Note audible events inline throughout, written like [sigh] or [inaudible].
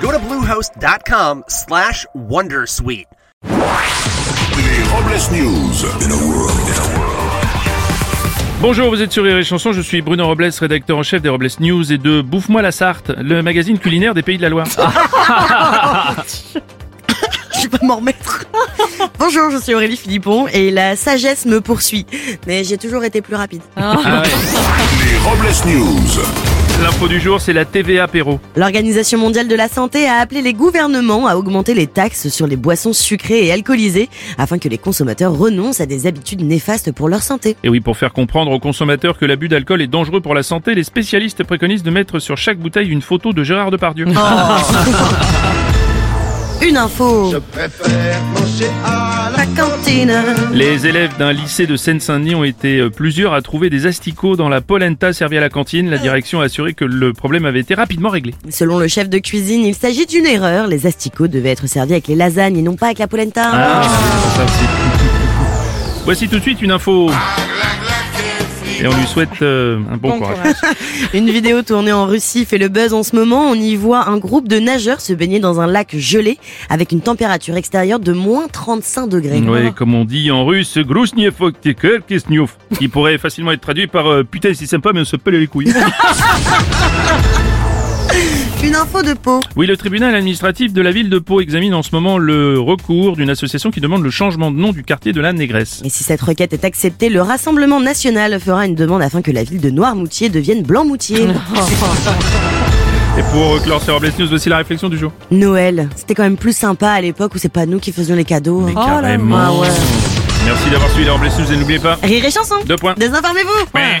Go to bluehost.com slash wondersuite. Les Robles News. In a world, in a world. Bonjour, vous êtes sur Rire et Chanson, je suis Bruno Robles, rédacteur en chef des Robles News et de Bouffe-moi la Sarthe, le magazine culinaire des Pays de la Loire. [laughs] [laughs] Je vais pas m'en remettre. Bonjour, je suis Aurélie Philippon et la sagesse me poursuit. Mais j'ai toujours été plus rapide. Ah ouais. Les Robles News. L'info du jour, c'est la TVA apéro. L'Organisation mondiale de la santé a appelé les gouvernements à augmenter les taxes sur les boissons sucrées et alcoolisées afin que les consommateurs renoncent à des habitudes néfastes pour leur santé. Et oui, pour faire comprendre aux consommateurs que l'abus d'alcool est dangereux pour la santé, les spécialistes préconisent de mettre sur chaque bouteille une photo de Gérard Depardieu. [laughs] Une info. préfère manger à La cantine. Les élèves d'un lycée de Seine-Saint-Denis ont été euh, plusieurs à trouver des asticots dans la polenta servie à la cantine. La direction a assuré que le problème avait été rapidement réglé. Selon le chef de cuisine, il s'agit d'une erreur. Les asticots devaient être servis avec les lasagnes et non pas avec la polenta. Ah. Voici tout de suite une info. Et on lui souhaite euh, un bon, courage. Une vidéo tournée en Russie fait le buzz en ce moment. On y voit un groupe de nageurs se baigner dans un lac gelé avec une température extérieure de moins 35 degrés. Ouais, comme on dit en russe, qui pourrait facilement être traduit par euh, putain c'est sympa mais on se pèle les couilles. [laughs] Une info de peau. Oui, le tribunal administratif de la ville de Pau examine en ce moment le recours d'une association qui demande le changement de nom du quartier de la Négresse. Et si cette requête est acceptée, le Rassemblement national fera une demande afin que la ville de Noirmoutier devienne Blanc-Moutier. [laughs] Et pour clore ces Robles News, voici la réflexion du jour. Noël, c'était quand même plus sympa à l'époque où c'est pas nous qui faisions les cadeaux. Mais Oh carrément. Ah ouais. Merci d'avoir suivi les Robles News et n'oubliez pas... Rire et chanson. Deux points. Désinformez-vous. Ouais.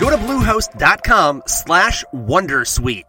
Go to bluehost.com slash wondersuite